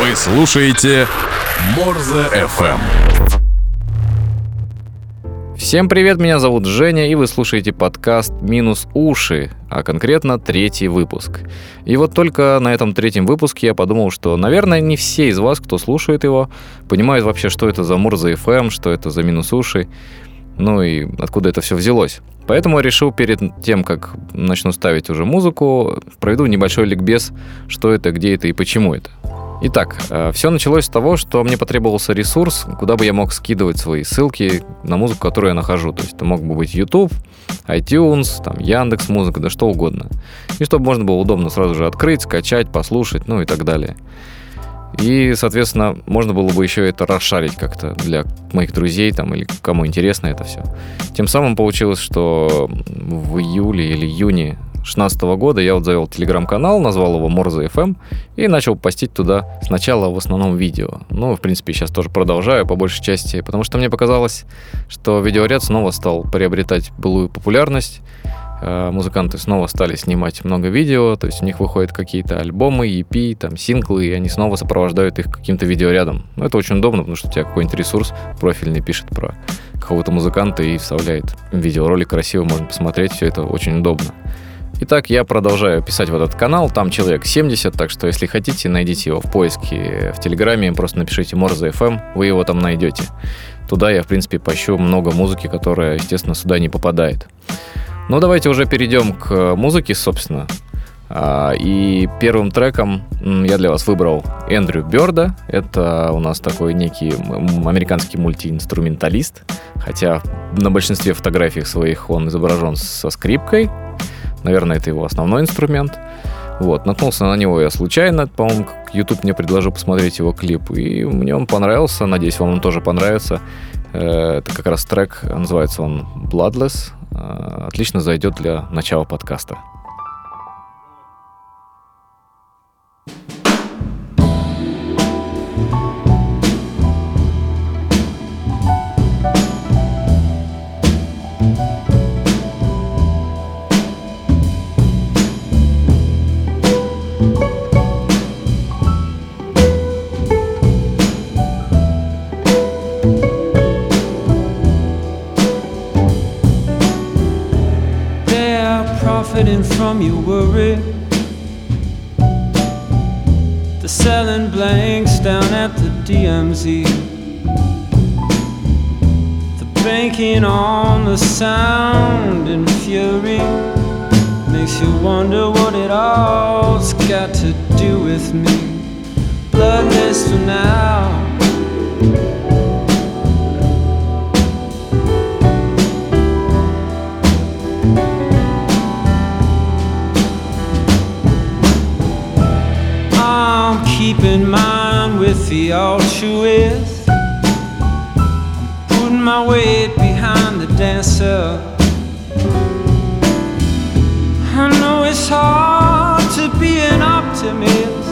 Вы слушаете Морзе FM. Всем привет, меня зовут Женя, и вы слушаете подкаст «Минус уши», а конкретно третий выпуск. И вот только на этом третьем выпуске я подумал, что, наверное, не все из вас, кто слушает его, понимают вообще, что это за Мурза FM, что это за «Минус уши», ну и откуда это все взялось. Поэтому я решил перед тем, как начну ставить уже музыку, проведу небольшой ликбез, что это, где это и почему это. Итак, э, все началось с того, что мне потребовался ресурс, куда бы я мог скидывать свои ссылки на музыку, которую я нахожу. То есть это мог бы быть YouTube, iTunes, там, Яндекс Музыка, да что угодно. И чтобы можно было удобно сразу же открыть, скачать, послушать, ну и так далее. И, соответственно, можно было бы еще это расшарить как-то для моих друзей там, или кому интересно это все. Тем самым получилось, что в июле или июне 2016 года я вот завел телеграм-канал, назвал его Морзе FM и начал постить туда сначала в основном видео. Ну, в принципе, сейчас тоже продолжаю по большей части, потому что мне показалось, что видеоряд снова стал приобретать былую популярность. Э, музыканты снова стали снимать много видео, то есть у них выходят какие-то альбомы, EP, там, синглы, и они снова сопровождают их каким-то видеорядом. Ну, это очень удобно, потому что у тебя какой-нибудь ресурс профильный пишет про какого-то музыканта и вставляет видеоролик красиво, можно посмотреть, все это очень удобно. Итак, я продолжаю писать в этот канал, там человек 70, так что если хотите, найдите его в поиске в Телеграме, просто напишите Морзе FM, вы его там найдете. Туда я, в принципе, пощу много музыки, которая, естественно, сюда не попадает. Ну, давайте уже перейдем к музыке, собственно. А, и первым треком я для вас выбрал Эндрю Бёрда. Это у нас такой некий американский мультиинструменталист. Хотя на большинстве фотографий своих он изображен со скрипкой. Наверное, это его основной инструмент. Вот, наткнулся на него я случайно, по-моему, YouTube мне предложил посмотреть его клип, и мне он понравился, надеюсь, вам он тоже понравится. Э, это как раз трек, называется он Bloodless, э, отлично зайдет для начала подкаста. On the sound and fury. Makes you wonder what it all's got to do with me. Bloodless for now. keep in mine with the altruist. Putting my weight dancer. I know it's hard to be an optimist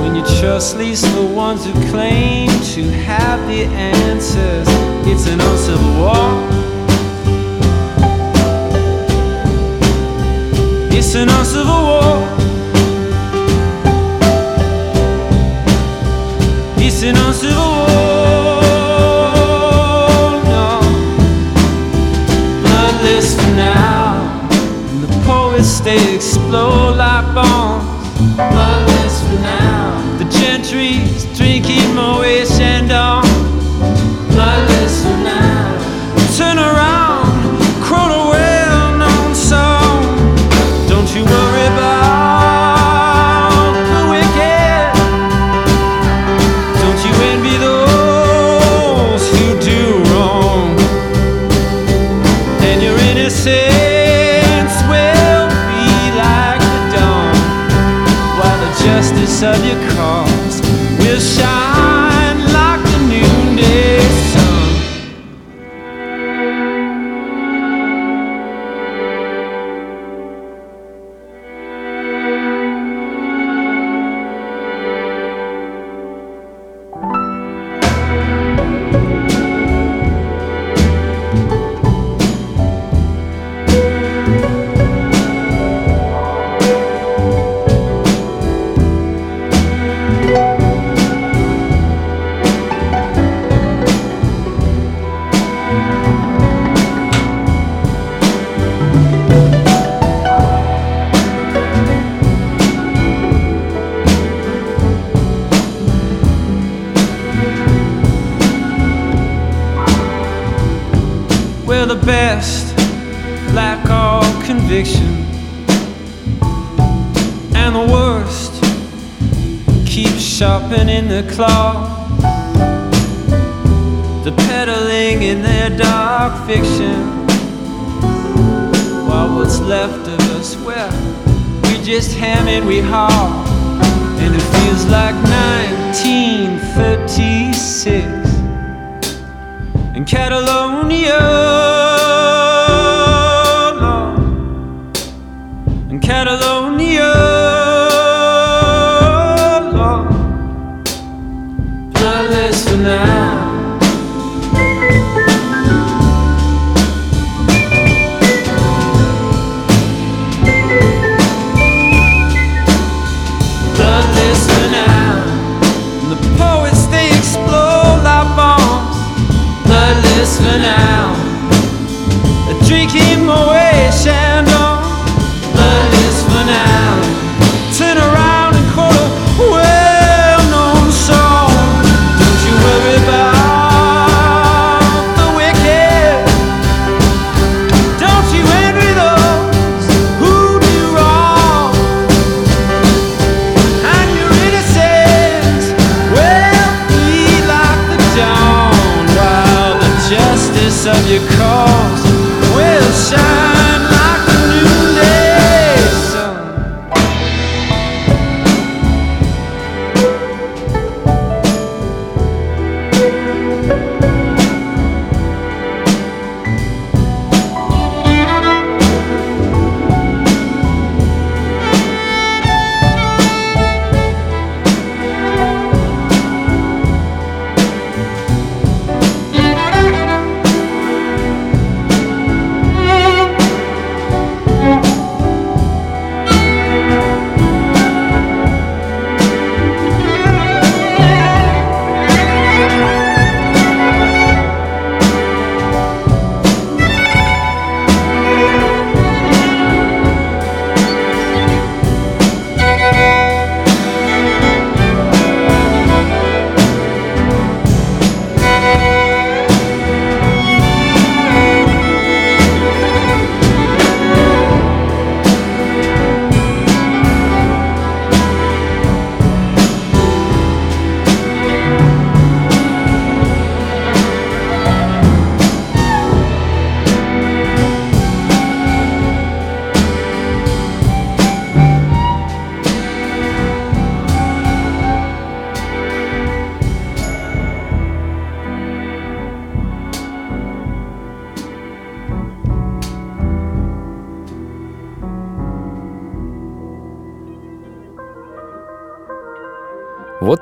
when you trust least the ones who claim to have the answers. It's an uncivil war. It's an uncivil war. Facing a civil war, mistakes blow like bombs. Conviction. And the worst keeps sharpening the claw. The peddling in their dark fiction. While what's left of us, well, we just ham and we haul. And it feels like 1936 in Catalonia. tonight.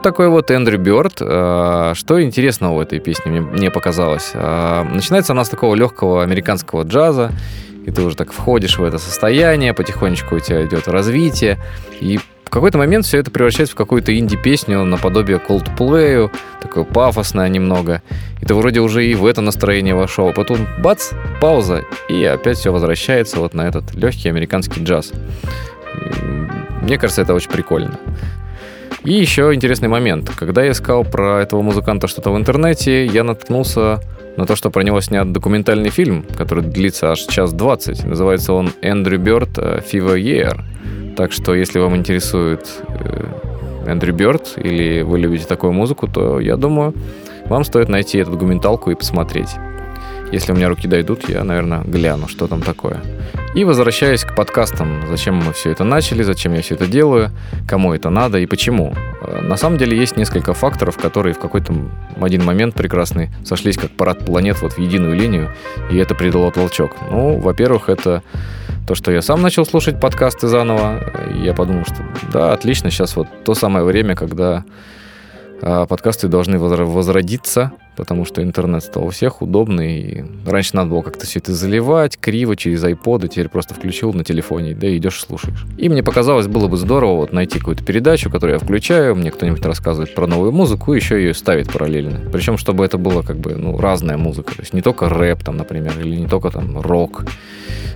Такой вот Эндрю Бёрд. А, Что интересного в этой песне мне, показалось? А, Начинается она с такого легкого американского джаза, и ты уже так входишь в это состояние, потихонечку у тебя идет развитие, и в какой-то момент все это превращается в какую-то инди-песню наподобие Coldplay, такое пафосное немного. И ты вроде уже и в это настроение вошел. А Потом бац, пауза, и опять все возвращается вот на этот легкий американский джаз. Мне кажется, это очень прикольно. И еще интересный момент. Когда я искал про этого музыканта что-то в интернете, я наткнулся на то, что про него снят документальный фильм, который длится аж час двадцать. Называется он «Эндрю Бёрд Fever Year». Так что, если вам интересует э, Эндрю Бёрд или вы любите такую музыку, то я думаю, вам стоит найти эту документалку и посмотреть. Если у меня руки дойдут, я, наверное, гляну, что там такое. И возвращаясь к подкастам, зачем мы все это начали, зачем я все это делаю, кому это надо и почему. Э, На самом деле есть несколько факторов, которые в какой-то один момент прекрасный сошлись как парад планет вот в единую линию, и это придало толчок. Ну, во-первых, это то, что я сам начал слушать подкасты заново. И Я подумал, что да, отлично, сейчас вот то самое время, когда подкасты должны возродиться, потому что интернет стал у всех удобный. И раньше надо было как-то все это заливать криво через iPod, теперь просто включил на телефоне, да и идешь слушаешь. И мне показалось, было бы здорово вот найти какую-то передачу, которую я включаю, мне кто-нибудь рассказывает про новую музыку, и еще ее ставит параллельно. Причем, чтобы это было как бы, ну, разная музыка. То есть не только рэп там, например, или не только там рок,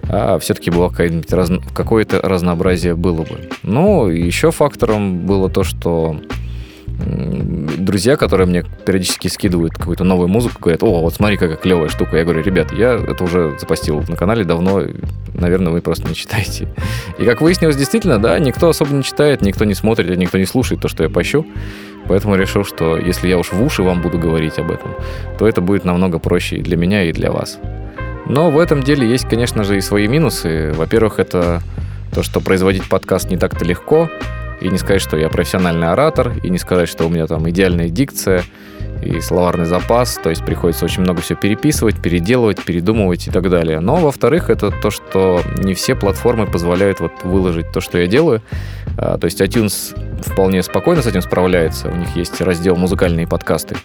а все-таки было какое-то разнообразие было бы. Ну, и еще фактором было то, что друзья, которые мне периодически скидывают какую-то новую музыку, говорят, о, вот смотри, какая клевая штука. Я говорю, ребят, я это уже запостил на канале давно, наверное, вы просто не читаете. И как выяснилось, действительно, да, никто особо не читает, никто не смотрит, никто не слушает то, что я пощу. Поэтому решил, что если я уж в уши вам буду говорить об этом, то это будет намного проще и для меня, и для вас. Но в этом деле есть, конечно же, и свои минусы. Во-первых, это то, что производить подкаст не так-то легко, и не сказать, что я профессиональный оратор, и не сказать, что у меня там идеальная дикция и словарный запас, то есть приходится очень много все переписывать, переделывать, передумывать и так далее. Но, во-вторых, это то, что не все платформы позволяют вот выложить то, что я делаю. А, то есть iTunes вполне спокойно с этим справляется. У них есть раздел «Музыкальные подкасты».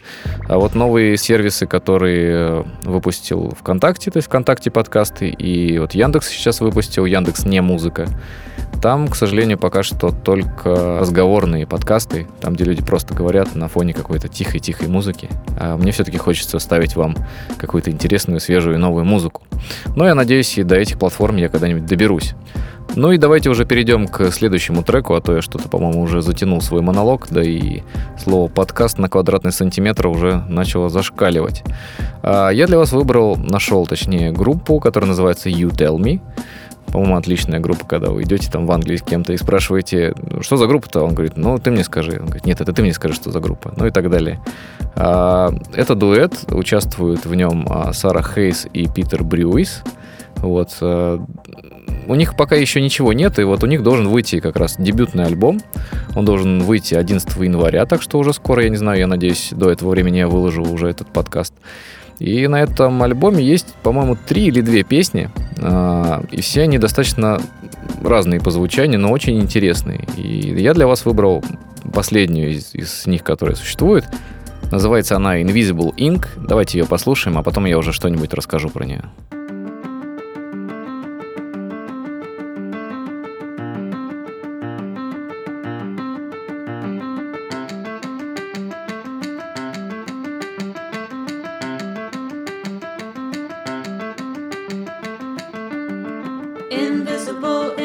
А вот новые сервисы, которые выпустил ВКонтакте, то есть ВКонтакте подкасты, и вот Яндекс сейчас выпустил, Яндекс не музыка, там, к сожалению, пока что только разговорные подкасты, там, где люди просто говорят на фоне какой-то тихой-тихой музыки. А мне все-таки хочется ставить вам какую-то интересную, свежую и новую музыку. Но я надеюсь, и до этих платформ я когда-нибудь доберусь. Ну и давайте уже перейдем к следующему треку, а то я что-то, по-моему, уже затянул свой монолог, да и слово «подкаст» на квадратный сантиметр уже начало зашкаливать. А я для вас выбрал, нашел, точнее, группу, которая называется «You Tell Me». По-моему, отличная группа, когда вы идете там в Англии с кем-то и спрашиваете, что за группа-то? Он говорит, ну, ты мне скажи. Он говорит, нет, это ты мне скажи, что за группа. Ну и так далее. А, это дуэт, участвуют в нем а, Сара Хейс и Питер Брюис. Вот. А, у них пока еще ничего нет, и вот у них должен выйти как раз дебютный альбом. Он должен выйти 11 января, так что уже скоро, я не знаю, я надеюсь, до этого времени я выложу уже этот подкаст. И на этом альбоме есть, по-моему, три или две песни, а, и все они достаточно разные по звучанию, но очень интересные. И я для вас выбрал последнюю из, из них, которая существует. Называется она Invisible Ink. Давайте ее послушаем, а потом я уже что-нибудь расскажу про нее. possible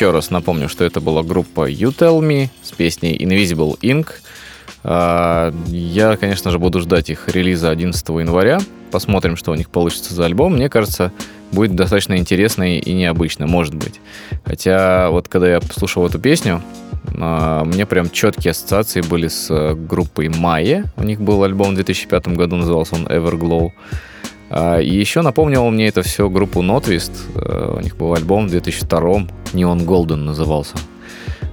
еще раз напомню, что это была группа You Tell Me с песней Invisible Ink. А, Я, конечно же, буду ждать их релиза 11 января. Посмотрим, что у них получится за альбом. Мне кажется, будет достаточно интересно и- необычно, может быть. Хотя вот когда я слушал эту песню, а, мне прям четкие ассоциации были с э, группой Майя. У них был альбом в 2005 году, назывался он Everglow. А, И еще напомнил мне это все группу Notwist. Э, У них был альбом в 2002 Neon Golden назывался.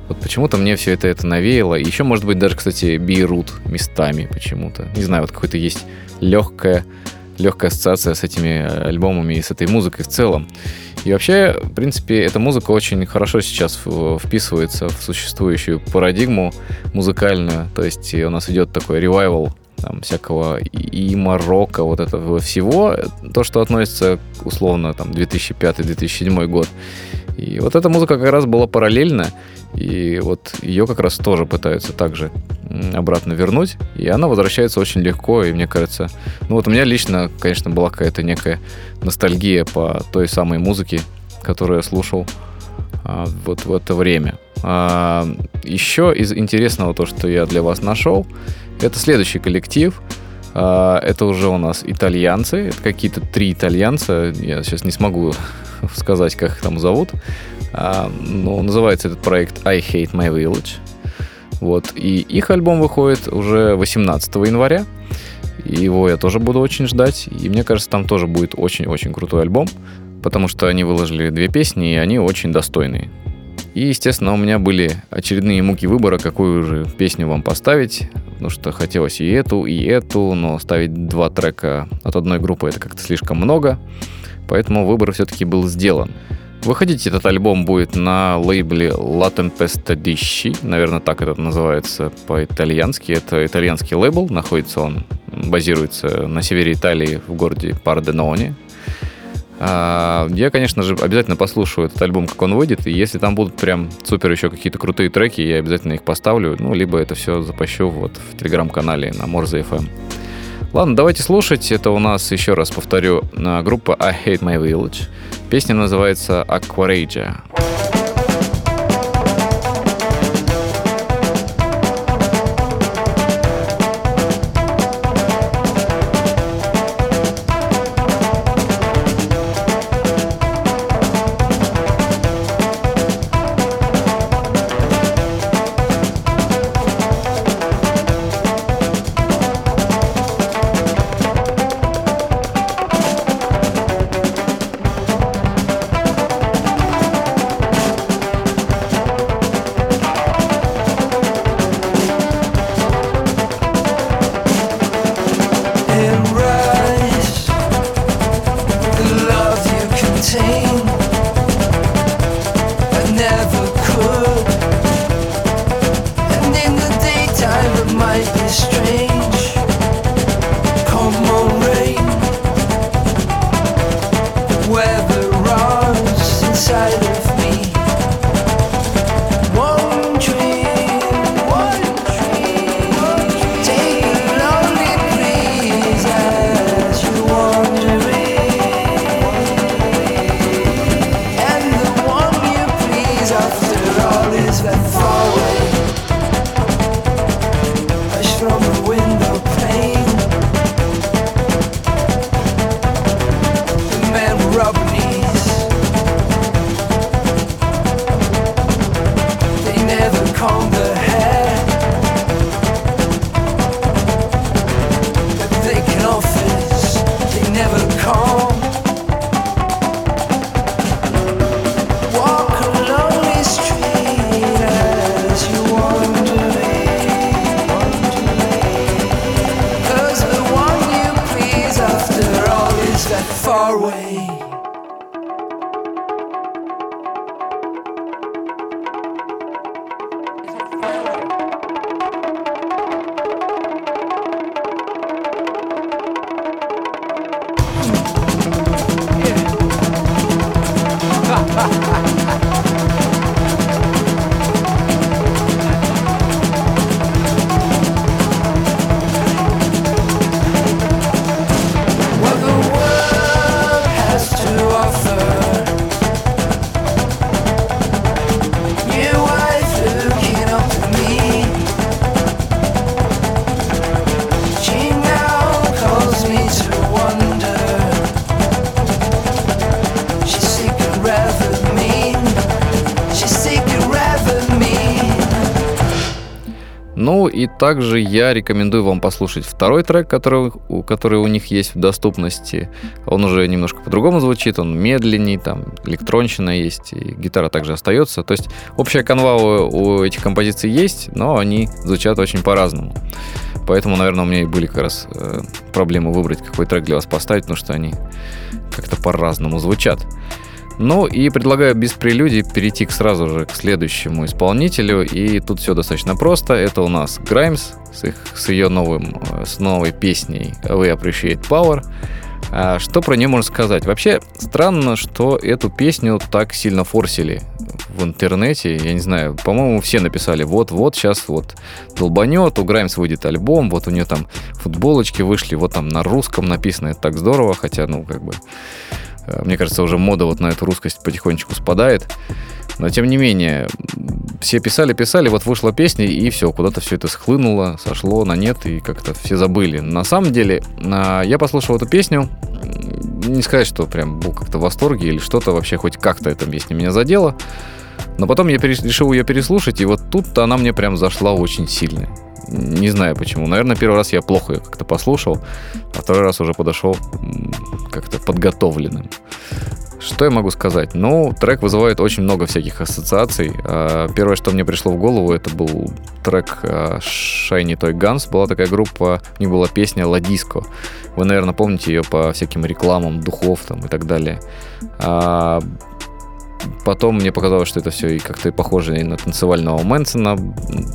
Вот почему-то мне все это, это навеяло. Еще, может быть, даже, кстати, Бейрут местами почему-то. Не знаю, вот какой-то есть легкая, легкая ассоциация с этими э, альбомами и с этой музыкой в целом. И вообще, в принципе, эта музыка очень хорошо сейчас вписывается в существующую парадигму музыкальную. То есть у нас идет такой ревайвал там, всякого и рока, вот этого всего, то, что относится, условно, там, 2005-2007 год. И вот эта музыка как раз была параллельна, и вот ее как раз тоже пытаются также обратно вернуть, и она возвращается очень легко, и мне кажется, ну вот у меня лично, конечно, была какая-то некая ностальгия по той самой музыке, которую я слушал а, вот в это время. А, еще из интересного то, что я для вас нашел, это следующий коллектив. А, это уже у нас итальянцы, это какие-то три итальянца, я сейчас не смогу сказать, как их там зовут. А, но называется этот проект I Hate My Village. Вот. И их альбом выходит уже 18 января. Его я тоже буду очень ждать. И мне кажется, там тоже будет очень-очень крутой альбом. Потому что они выложили две песни, и они очень достойные. И, естественно, у меня были очередные муки выбора, какую же песню вам поставить. Потому что хотелось и эту, и эту, но ставить два трека от одной группы это как-то слишком много. Поэтому выбор все-таки был сделан. Выходить этот альбом будет на лейбле La Tempesta Disci, наверное, так это называется по-итальянски. Это итальянский лейбл, находится он, базируется на севере Италии в городе Парденоне. А, Я, конечно же, обязательно послушаю этот альбом, как он выйдет, и если там будут прям супер еще какие-то крутые треки, я обязательно их поставлю, ну, либо это все запущу вот в телеграм-канале на Morze FM. Ладно, давайте слушать. Это у нас, еще раз повторю, а, группа I Hate My Village. Песня называется Aquaragia. Embrace также я рекомендую вам послушать второй трек, который, который у них есть в доступности. Он уже немножко по-другому звучит, он медленней, там электронщина есть, и гитара также остается. То есть общая канва у, у этих композиций есть, но они звучат очень по-разному. Поэтому, наверное, у меня и были как раз э, проблемы выбрать, какой трек для вас поставить, потому что они как-то по-разному звучат. Ну и предлагаю без прелюдий перейти к сразу же к следующему исполнителю. И тут все достаточно просто. Это у нас Граймс с, их, с ее новым, э, с новой песней We Appreciate Power. А что про нее можно сказать? Вообще странно, что эту песню так сильно форсили в интернете. Я не знаю, по-моему, все написали, вот-вот, сейчас вот долбанет, у Граймс выйдет альбом, вот у нее там футболочки вышли, вот там на русском написано, это так здорово, хотя, ну, как бы, мне кажется, уже мода вот на эту русскость потихонечку спадает. Но, тем не менее, все писали, писали, вот вышла песня, и все, куда-то все это схлынуло, сошло на нет, и как-то все забыли. На самом деле, я послушал эту песню, не сказать, что прям был как-то в восторге или что-то вообще хоть как-то эта песня меня задела. Но потом я переш- решил ее переслушать, и вот тут она мне прям зашла очень сильно. Не знаю почему. Наверное, первый раз я плохо ее как-то послушал, а второй раз уже подошел как-то подготовленным. Что я могу сказать? Ну, трек вызывает очень много всяких ассоциаций. А, Первое, что мне пришло в голову, это был трек а, Shiny Toy Guns. Была такая группа, у них была песня «Ладиско». Вы, наверное, помните ее по всяким рекламам духов там и так далее. Потом мне показалось, что это все и как-то похоже и на танцевального Мэнсона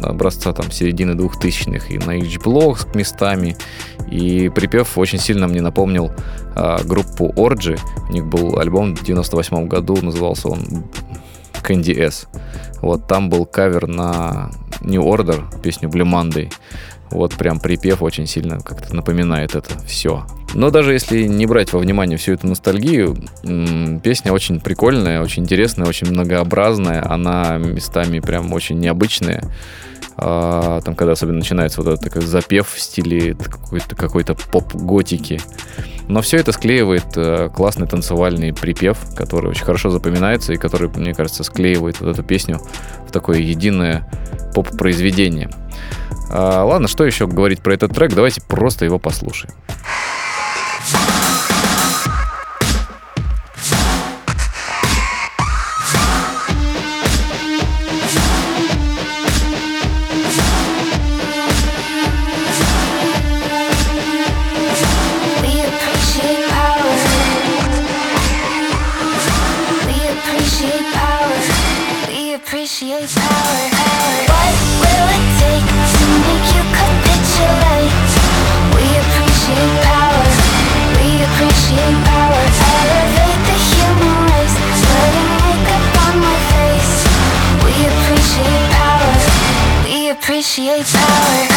образца там середины двухтысячных, и на H-Block местами. И припев очень сильно мне напомнил а, группу Orgy. У них был альбом в 98 году, назывался он Candy S. Вот там был кавер на New Order, песню Blue Monday. Вот прям припев очень сильно как-то напоминает это все. Но даже если не брать во внимание всю эту ностальгию, песня очень прикольная, очень интересная, очень многообразная. Она местами прям очень необычная. А, там, когда особенно начинается вот этот такой запев в стиле какой-то, какой-то поп-готики. Но все это склеивает э, классный танцевальный припев, который очень хорошо запоминается и который, мне кажется, склеивает вот эту песню в такое единое поп-произведение. А, ладно, что еще говорить про этот трек? Давайте просто его послушаем. She hates power.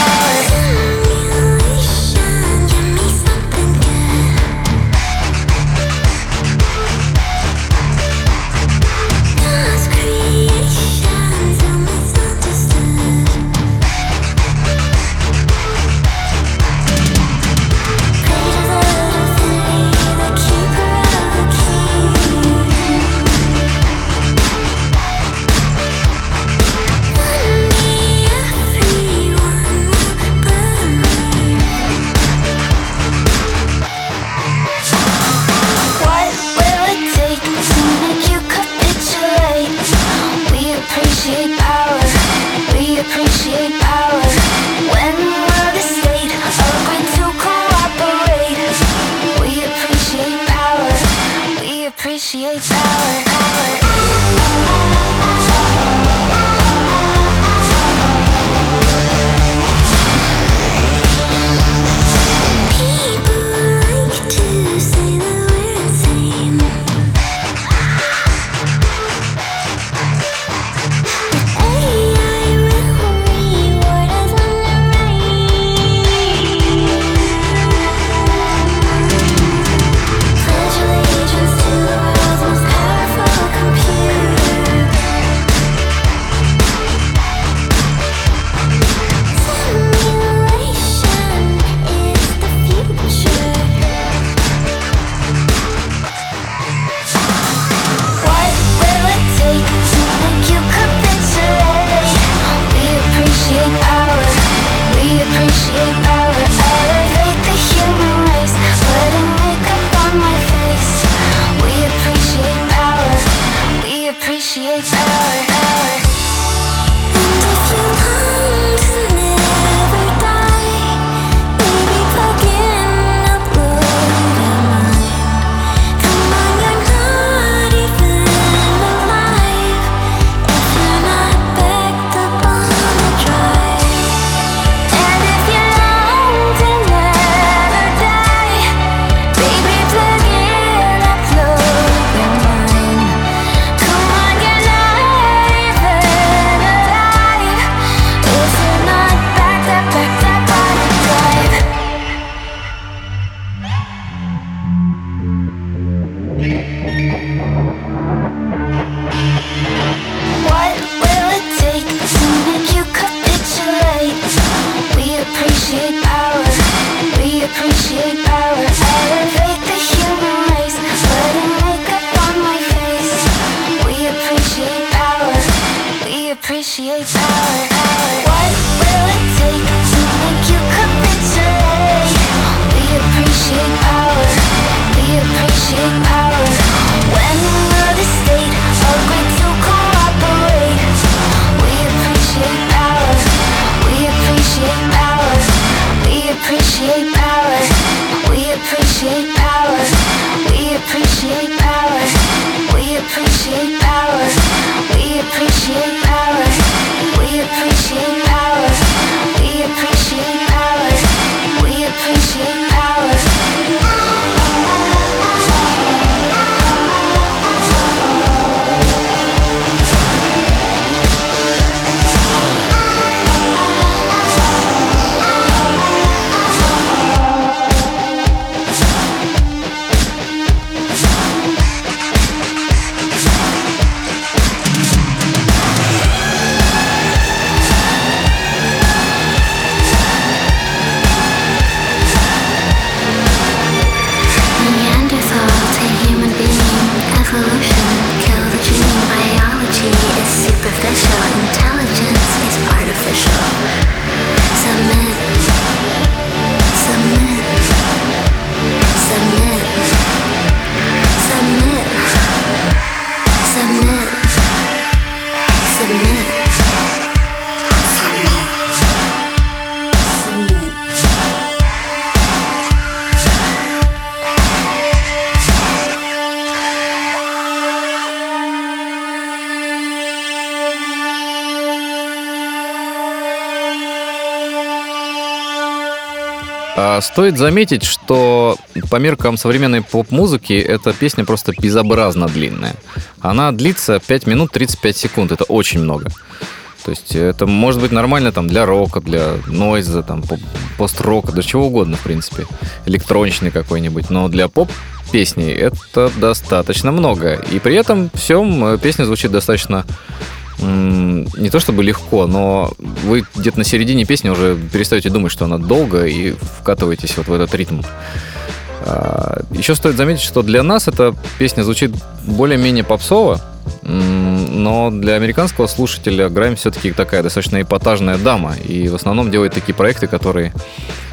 Appreciate power. What will it take to make you capitulate? We appreciate power. We appreciate power. When will the state agree to cooperate? We appreciate. We appreciate. We appreciate. We appreciate. We appreciate. We appreciate. We appreciate power. Стоит заметить, что по меркам современной поп-музыки эта песня просто безобразно длинная. Она длится 5 минут 35 секунд, это очень много. То есть это может быть нормально там для рока, для нойза, там поп- пост-рока, да чего угодно, в принципе. Электроничный какой-нибудь. Но для поп-песни это достаточно много. И при этом всем песня звучит достаточно не то чтобы легко, но вы где-то на середине песни уже перестаете думать, что она долго, и вкатываетесь вот в этот ритм. А, Еще стоит заметить, что для нас эта песня звучит более-менее попсово, но для американского слушателя Грайм все-таки такая достаточно эпатажная дама, и в основном делает такие проекты, которые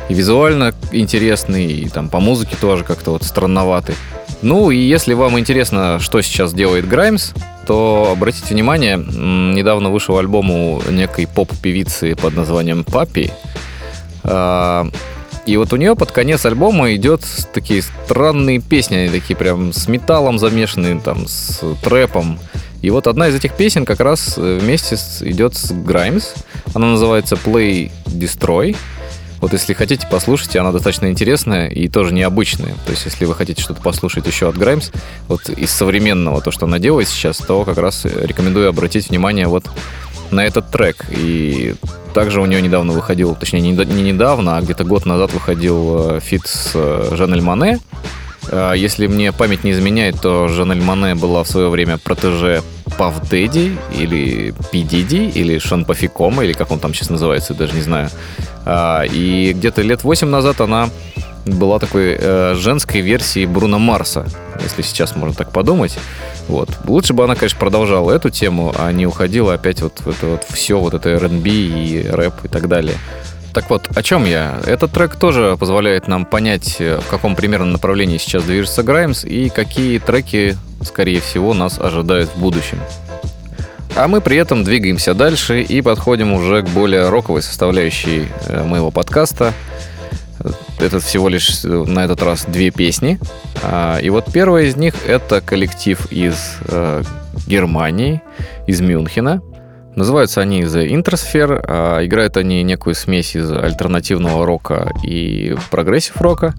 и визуально интересны, и там по музыке тоже как-то вот странноваты. Ну и если вам интересно, что сейчас делает Граймс, то обратите внимание, недавно вышел альбом у некой поп-певицы под названием Папи. А, И вот у нее под конец альбома идет такие странные песни, они такие прям с металлом замешанные, там, с трэпом. И вот одна из этих песен как раз э, вместе идет с Граймс. Она называется Play Destroy. Вот если хотите, послушайте, она достаточно интересная и тоже необычная. То есть, если вы хотите что-то послушать еще от Граймс, вот из современного, то, что она делает сейчас, то как раз рекомендую обратить внимание вот на этот трек. И также у нее недавно выходил, точнее, не, не недавно, а где-то год назад выходил э, feat с э, Janelle Monáe. Э, Если мне память не изменяет, то Janelle Monáe была в свое время протеже Puff Daddy или P. Diddy или Шон Паффи Комбс, или как он там сейчас называется, даже не знаю. А, И где-то лет 8 назад она была такой э, женской версией Бруно Марса, если сейчас можно так подумать. Вот. Лучше бы она, конечно, продолжала эту тему, а не уходила опять вот в это вот все, вот это R&B и рэп и так далее. Так вот, о чем я? Этот трек тоже позволяет нам понять, э, в каком примерно направлении сейчас движется Граймс и какие треки, скорее всего, нас ожидают в будущем. А мы при этом двигаемся дальше и подходим уже к более роковой составляющей э, моего подкаста. Это всего лишь э, на этот раз две песни. А, И вот первая из них это коллектив из э, Германии, из Мюнхена. Называются они The Intersphere, а играют они некую смесь из альтернативного рока и прогрессив рока.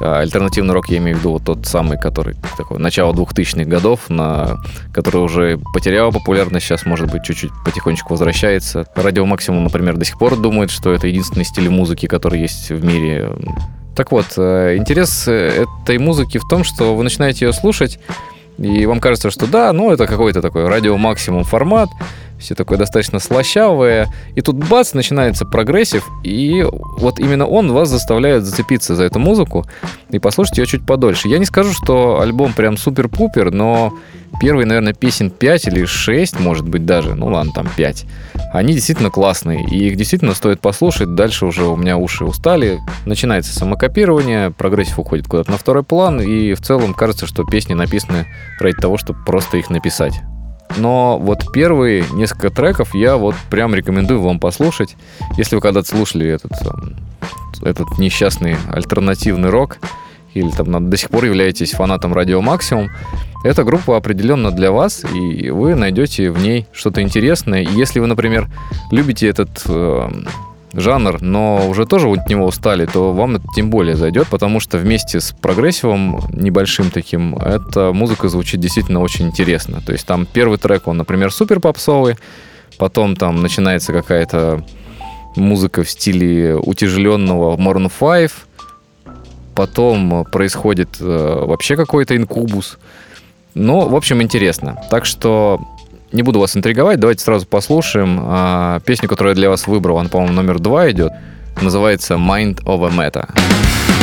А Альтернативный рок я имею в виду вот тот самый, который такой начало 2000-х годов, на, который уже потерял популярность, сейчас, может быть, чуть-чуть потихонечку возвращается. Радио Максимум, например, до сих пор думает, что это единственный стиль музыки, который есть в мире. Так вот, э, интерес этой музыки в том, что вы начинаете ее слушать, и вам кажется, что да, ну это какой-то такой радио максимум формат, все такое достаточно слащавое, и тут бац, начинается прогрессив, и вот именно он вас заставляет зацепиться за эту музыку и послушать ее чуть подольше. Я не скажу, что альбом прям супер-пупер, но первые, наверное, песен 5 или 6, может быть, даже, ну ладно, там 5, они действительно классные, и их действительно стоит послушать. Дальше уже у меня уши устали, начинается самокопирование, прогрессив уходит куда-то на второй план, и в целом кажется, что песни написаны ради того, чтобы просто их написать. Но вот первые несколько треков я вот прям рекомендую вам послушать. Если вы когда-то слушали этот, эм, этот несчастный альтернативный рок, или там до сих пор являетесь фанатом Радио Максимум, эта группа определенно для вас, и вы найдете в ней что-то интересное. И Если вы, например, любите этот эм, жанр, но уже тоже от него устали, то вам это тем более зайдет, потому что вместе с прогрессивом небольшим таким, эта музыка звучит действительно очень интересно. То есть там первый трек, он, например, супер попсовый, потом там начинается какая-то музыка в стиле утяжеленного Maroon 5, потом происходит э, вообще какой-то инкубус. Ну, в общем, интересно. Так что не буду вас интриговать, давайте сразу послушаем а, песню, которую я для вас выбрал. Она, по-моему, номер два идет. Называется Mind of a Meta.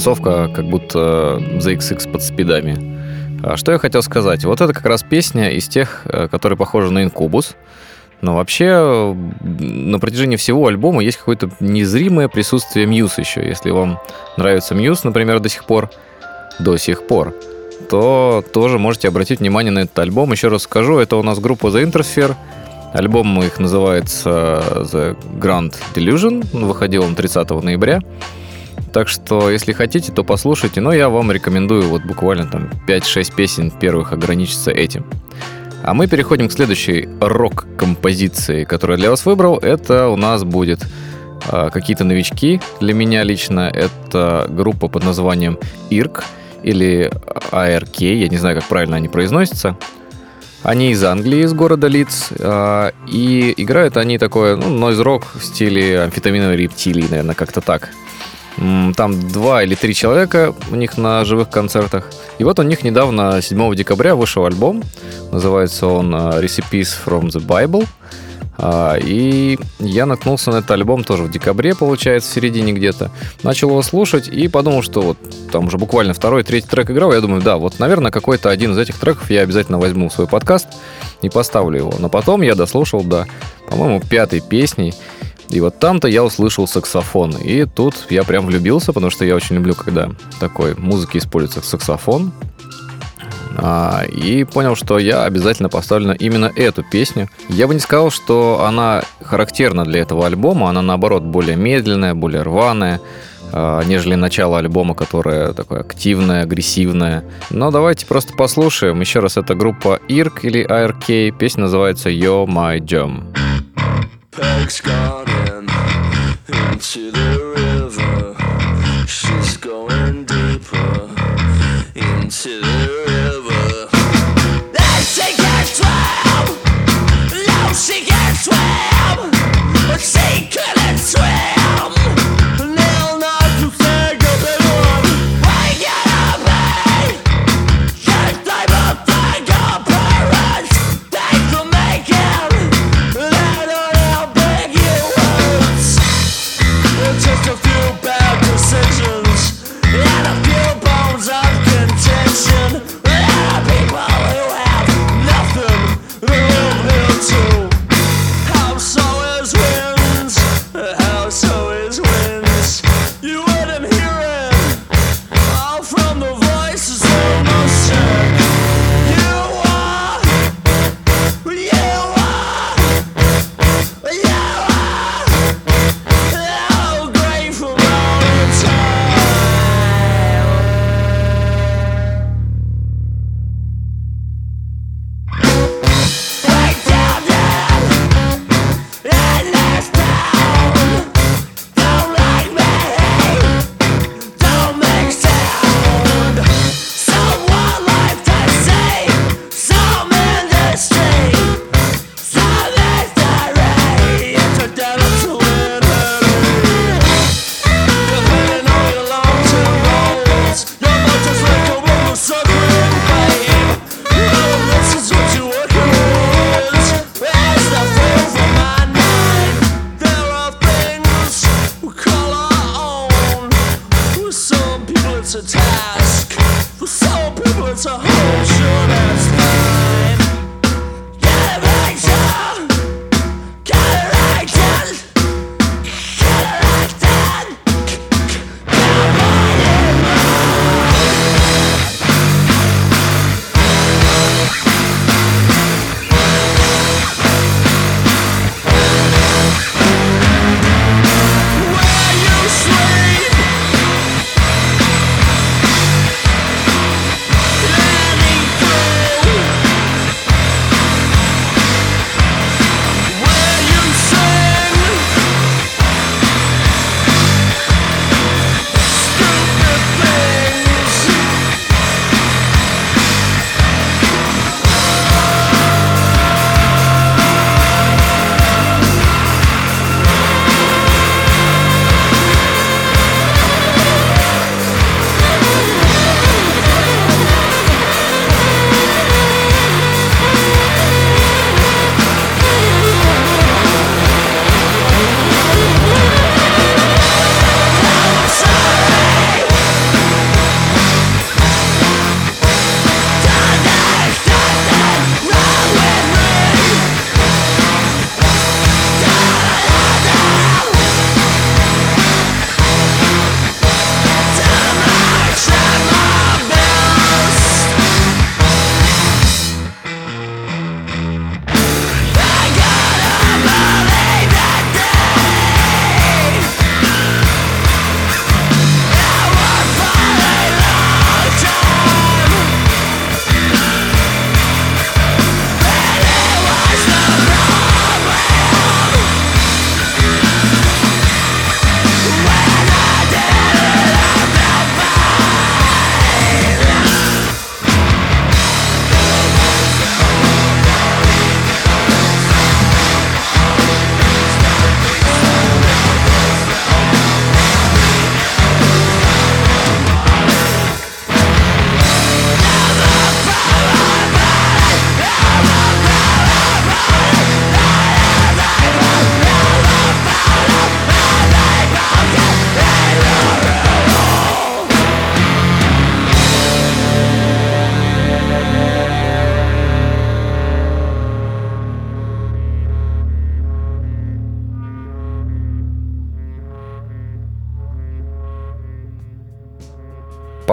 Концовка как будто ZXX под спидами. А что я хотел сказать? Вот это как раз песня из тех, э, которые похожи на Incubus. Но вообще на протяжении всего альбома есть какое-то незримое присутствие Muse еще. Если вам нравится Muse, например, до сих пор, до сих пор, то тоже можете обратить внимание на этот альбом. Еще раз скажу, это у нас группа The Intersphere. Альбом их называется The Grand Delusion. Выходил он 30 ноября. Так что, если хотите, то послушайте. Но я вам рекомендую вот буквально там 5-6 песен первых ограничиться этим. А мы переходим к следующей рок-композиции, которую я для вас выбрал. Это у нас будет а, какие-то новички для меня лично. Это группа под названием IRK или ARK, я не знаю, как правильно они произносятся. Они из Англии, из города Лидс, а, и играют они такое, ну, нойз-рок в стиле амфетаминовой рептилии, наверное, как-то так. Там два или три человека у них на живых концертах. И вот у них недавно, 7 декабря, вышел альбом. Называется он а, Recipes from the Bible. А, И я наткнулся на этот альбом тоже в декабре, получается, в середине где-то. Начал его слушать и подумал, что вот там уже буквально второй, третий трек играл. Я думаю, да, вот, наверное, какой-то один из этих треков я обязательно возьму в свой подкаст и поставлю его. Но потом я дослушал до, по-моему, пятой песни. И вот там-то я услышал саксофон. И тут я прям влюбился, потому что я очень люблю, когда такой музыки используется саксофон. А, и понял, что я обязательно поставлю именно эту песню. Я бы не сказал, что она характерна для этого альбома, она наоборот более медленная, более рваная, а, нежели начало альбома, которое такое активное, агрессивное. Но давайте просто послушаем. Еще раз, это группа IRK или ARK. Песня называется You're My Jam. Peg's gone in into the river. For some people, it's a whole show.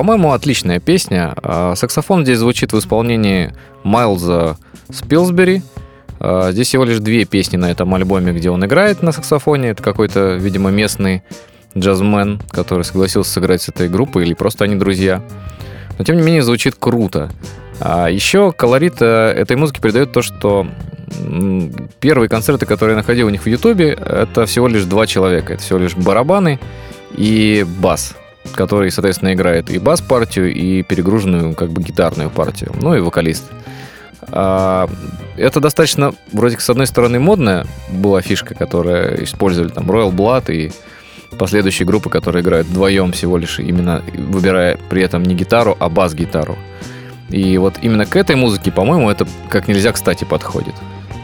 По-моему, отличная песня. А, Саксофон здесь звучит в исполнении Майлза Спилсбери. А, Здесь всего лишь две песни на этом альбоме, где он играет на саксофоне. Это какой-то, видимо, местный джазмен, который согласился сыграть с этой группой, или просто они друзья. Но, тем не менее, звучит круто. А еще колорит э, этой музыки передает то, что первые концерты, которые я находил у них в Ютубе, это всего лишь два человека. Это всего лишь барабаны и бас, который, соответственно, играет и бас-партию, и перегруженную как бы гитарную партию, ну и вокалист. А, это достаточно, вроде как, с одной стороны, модная была фишка, которая использовали там Royal Blood и последующие группы, которые играют вдвоем всего лишь, именно выбирая при этом не гитару, а бас-гитару. И вот именно к этой музыке, по-моему, это как нельзя кстати подходит.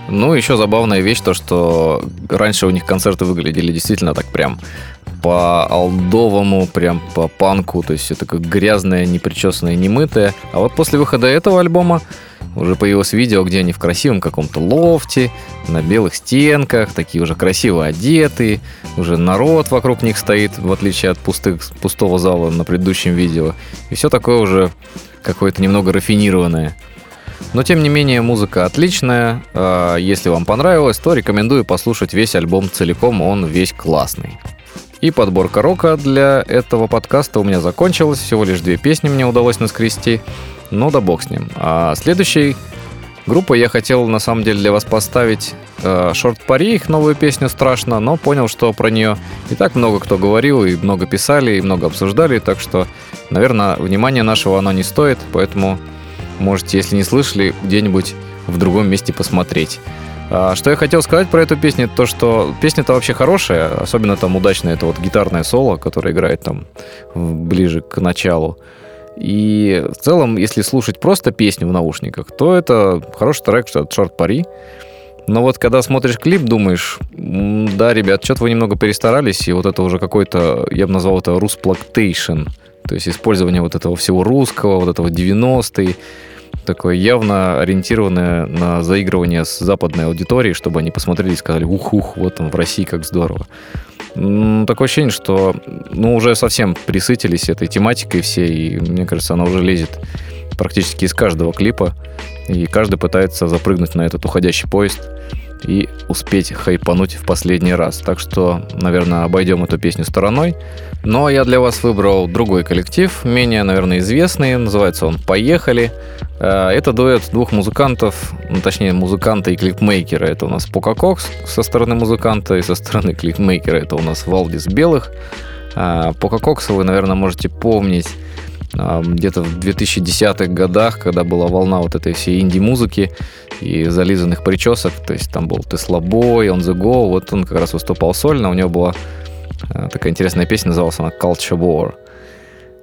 Ну, еще забавная вещь, то, что раньше у них концерты выглядели действительно так прям по алдовому, прям по панку, то есть все такое грязное, непричесанное, немытое. А вот после выхода этого альбома уже появилось видео, где они в красивом каком-то лофте, на белых стенках, такие уже красиво одетые, уже народ вокруг них стоит, в отличие от пустых, пустого зала на предыдущем видео. И все такое уже какое-то немного рафинированное. Но, тем не менее, музыка отличная. А, Если вам понравилось, то рекомендую послушать весь альбом целиком, он весь классный. И подборка рока для этого подкаста у меня закончилась. Всего лишь две песни мне удалось наскрести. Ну да бог с ним. А следующей группой я хотел на самом деле для вас поставить Шорт Пари, их новую песню «Страшно», но понял, что про нее и так много кто говорил, и много писали, и много обсуждали, так что, наверное, внимания нашего оно не стоит, поэтому можете, если не слышали, где-нибудь в другом месте посмотреть. А, Что я хотел сказать про эту песню, то что песня-то вообще хорошая, особенно там удачное это вот гитарное соло, которое играет там ближе к началу. И в целом, если слушать просто песню в наушниках, то это хороший трек, что это шорт пари. Но вот когда смотришь клип, думаешь, «М, да, ребят, что-то вы немного перестарались, и вот это уже какой-то, я бы назвал это русплактейшн, то есть использование вот этого всего русского, вот этого 90-й, такое явно ориентированное на заигрывание с западной аудиторией, чтобы они посмотрели и сказали, ух-ух, вот там в России как здорово. Такое ощущение, что ну, уже совсем присытились этой тематикой все, и мне кажется, она уже лезет практически из каждого клипа, и каждый пытается запрыгнуть на этот уходящий поезд и успеть хайпануть в последний раз. Так что, наверное, обойдем эту песню стороной. Но я для вас выбрал другой коллектив, менее, наверное, известный. Называется он «Поехали». Э, Это дуэт двух музыкантов, ну, точнее, музыканта и клипмейкера. Это у нас Пока Кокс со стороны музыканта, и со стороны клипмейкера это у нас Валдис Белых. А, Пока Кокса вы, наверное, можете помнить а, где-то в 2010-х годах, когда была волна вот этой всей инди-музыки и зализанных причесок, то есть там был Tesla Boy, On The Go, вот он как раз выступал сольно, у него была а, такая интересная песня, называлась она Culture War.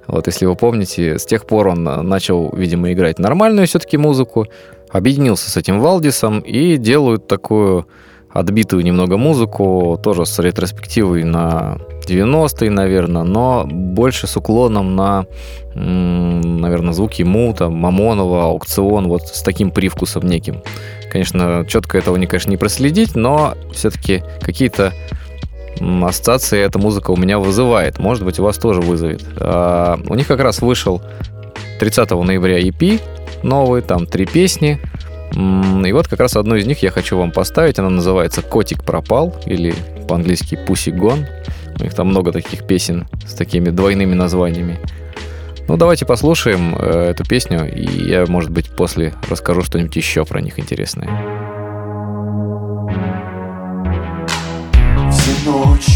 Вот если вы помните, с тех пор он а, начал, видимо, играть нормальную все-таки музыку, объединился с этим Валдисом и делают такую отбитую немного музыку, тоже с ретроспективой на 90-е, наверное, но больше с уклоном на, наверное, звуки Мута, Мамонова, Аукцион, вот с таким привкусом неким. Конечно, четко этого, не, конечно, не проследить, но все-таки какие-то ассоциации эта музыка у меня вызывает. Может быть, у вас тоже вызовет. А, у них как раз вышел 30 ноября EP новый, там три песни. И вот как раз одну из них я хочу вам поставить. Она называется «Котик пропал» или по-английски «Pussy Gone». У них там много таких песен с такими двойными названиями. Ну, давайте послушаем э, эту песню, и я, может быть, после расскажу что-нибудь еще про них интересное. Всю ночь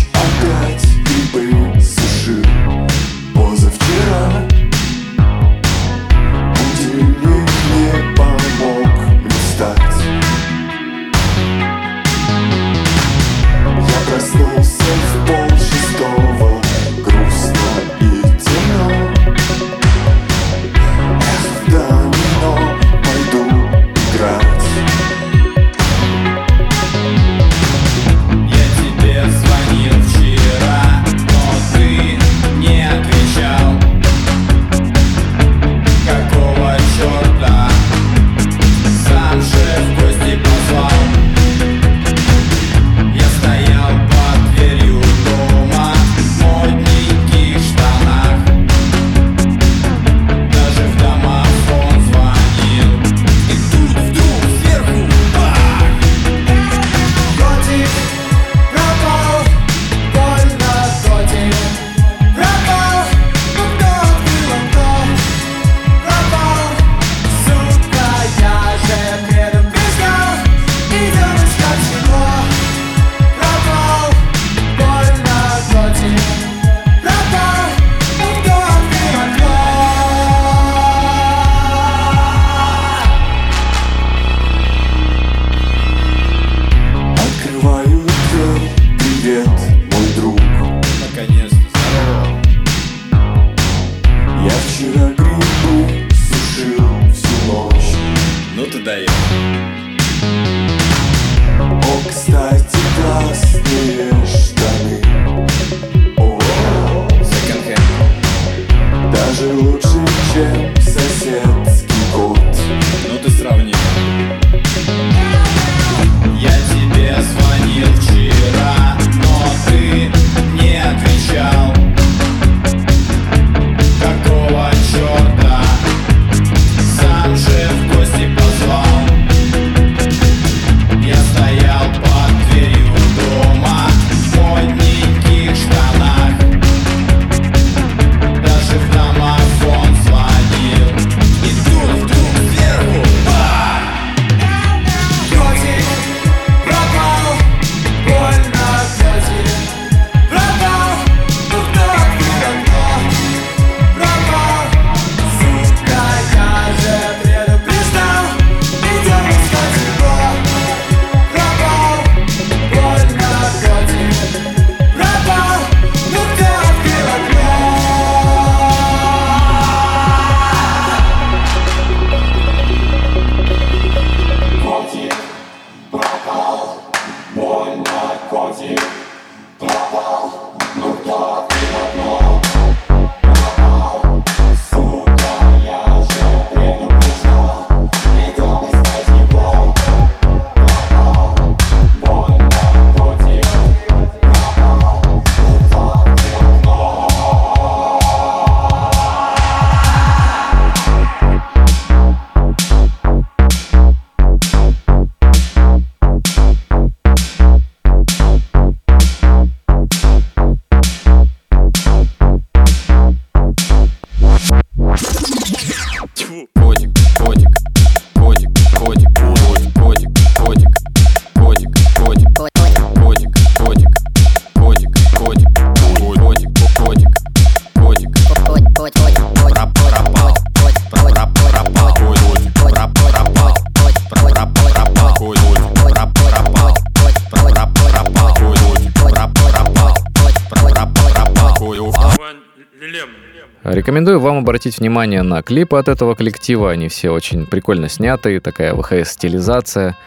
Рекомендую вам обратить внимание на клипы от этого коллектива. Они все очень прикольно сняты, такая ВХС-стилизация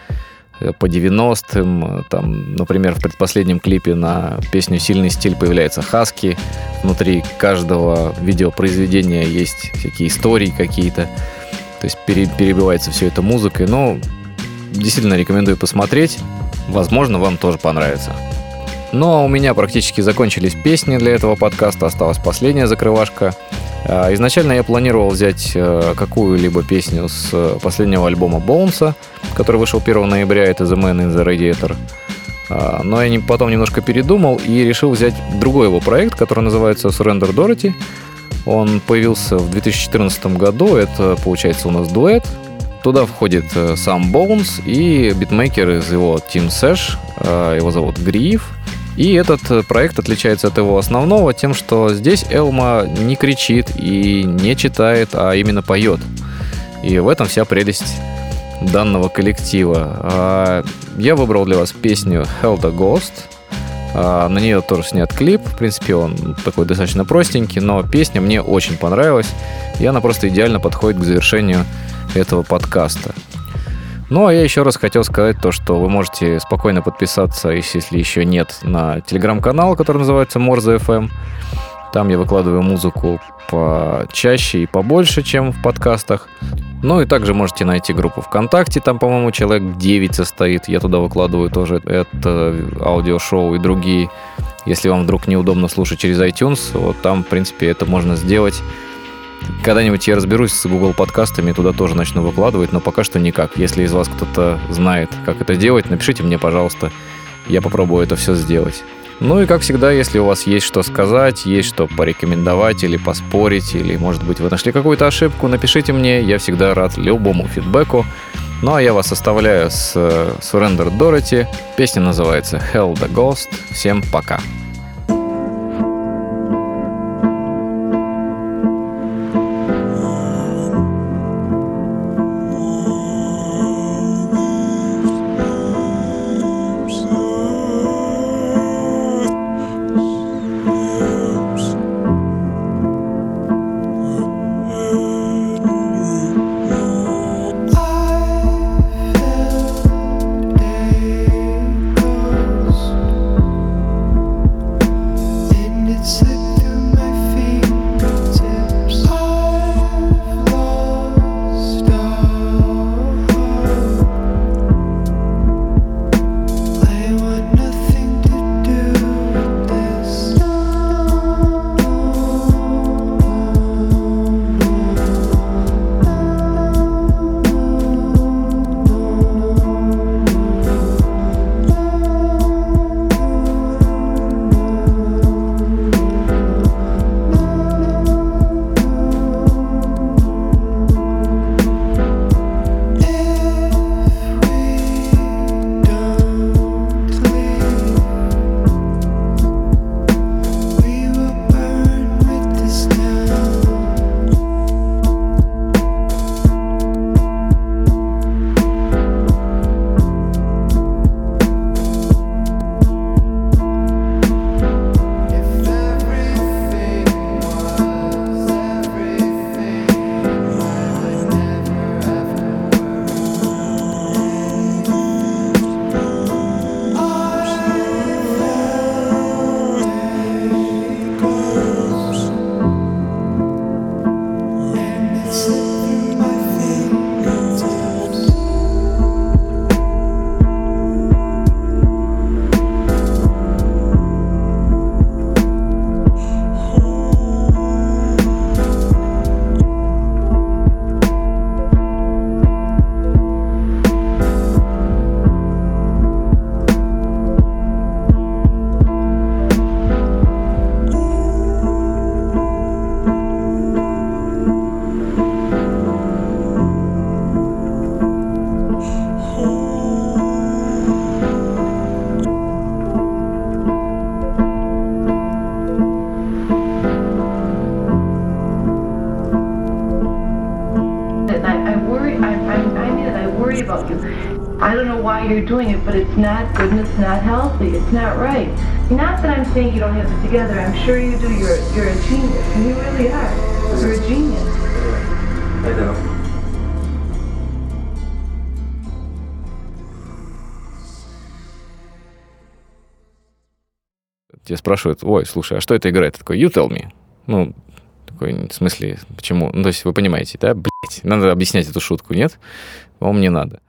э, по 90-м. Там, например, в предпоследнем клипе на песню «Сильный стиль» появляется Хаски. Внутри каждого видеопроизведения есть всякие истории какие-то. То есть пере- перебивается все это музыкой. Но действительно рекомендую посмотреть. Возможно, вам тоже понравится. Ну а у меня практически закончились песни для этого подкаста, осталась последняя закрывашка. А, Изначально я планировал взять э, какую-либо песню с э, последнего альбома Боунса, который вышел 1 ноября, это The Man in the Radiator. А, Но я потом немножко передумал и решил взять другой его проект, который называется Surrender Dorothy. Он появился в 2014 году, это получается у нас дуэт. Туда входит э, сам Боунс и битмейкер из его Team Sash, его зовут Гриев. И этот э, проект отличается от его основного тем, что здесь Элма не кричит и не читает, а именно поет. И в этом вся прелесть данного коллектива. А, Я выбрал для вас песню Hell the Ghost. А, На нее тоже снят клип. В принципе, он такой достаточно простенький, но песня мне очень понравилась. И она просто идеально подходит к завершению этого подкаста. Ну, а я еще раз хотел сказать то, что вы можете спокойно подписаться, если еще нет, на телеграм-канал, который называется Морзе FM. Там я выкладываю музыку почаще и побольше, чем в подкастах. Ну и также можете найти группу ВКонтакте, там, по-моему, человек 9 состоит. Я туда выкладываю тоже это аудиошоу и другие. Если вам вдруг неудобно слушать через iTunes, вот там, в принципе, это можно сделать. Когда-нибудь я разберусь с Google подкастами, туда тоже начну выкладывать, но пока что никак. Если из вас кто-то знает, как это делать, напишите мне, пожалуйста. Я попробую это все сделать. Ну и как всегда, если у вас есть что сказать, есть что порекомендовать или поспорить, или, может быть, вы нашли какую-то ошибку, напишите мне, я всегда рад любому фидбэку. Ну а я вас оставляю с э, Surrender Dorothy. Песня называется Hell the Ghost. Всем пока. I doing it, but it's not good and it's not healthy. It's not right. Not that I'm saying you don't have it together. I'm sure you do. You're you're a genius, and you really are. You're a genius. I know. Тебе спрашивают, ой, слушай, а что это играет? Ты такой, you tell me. Ну, такой, в смысле, почему? Ну, то есть вы понимаете, да? Блять, надо объяснять эту шутку, нет? Вам не надо.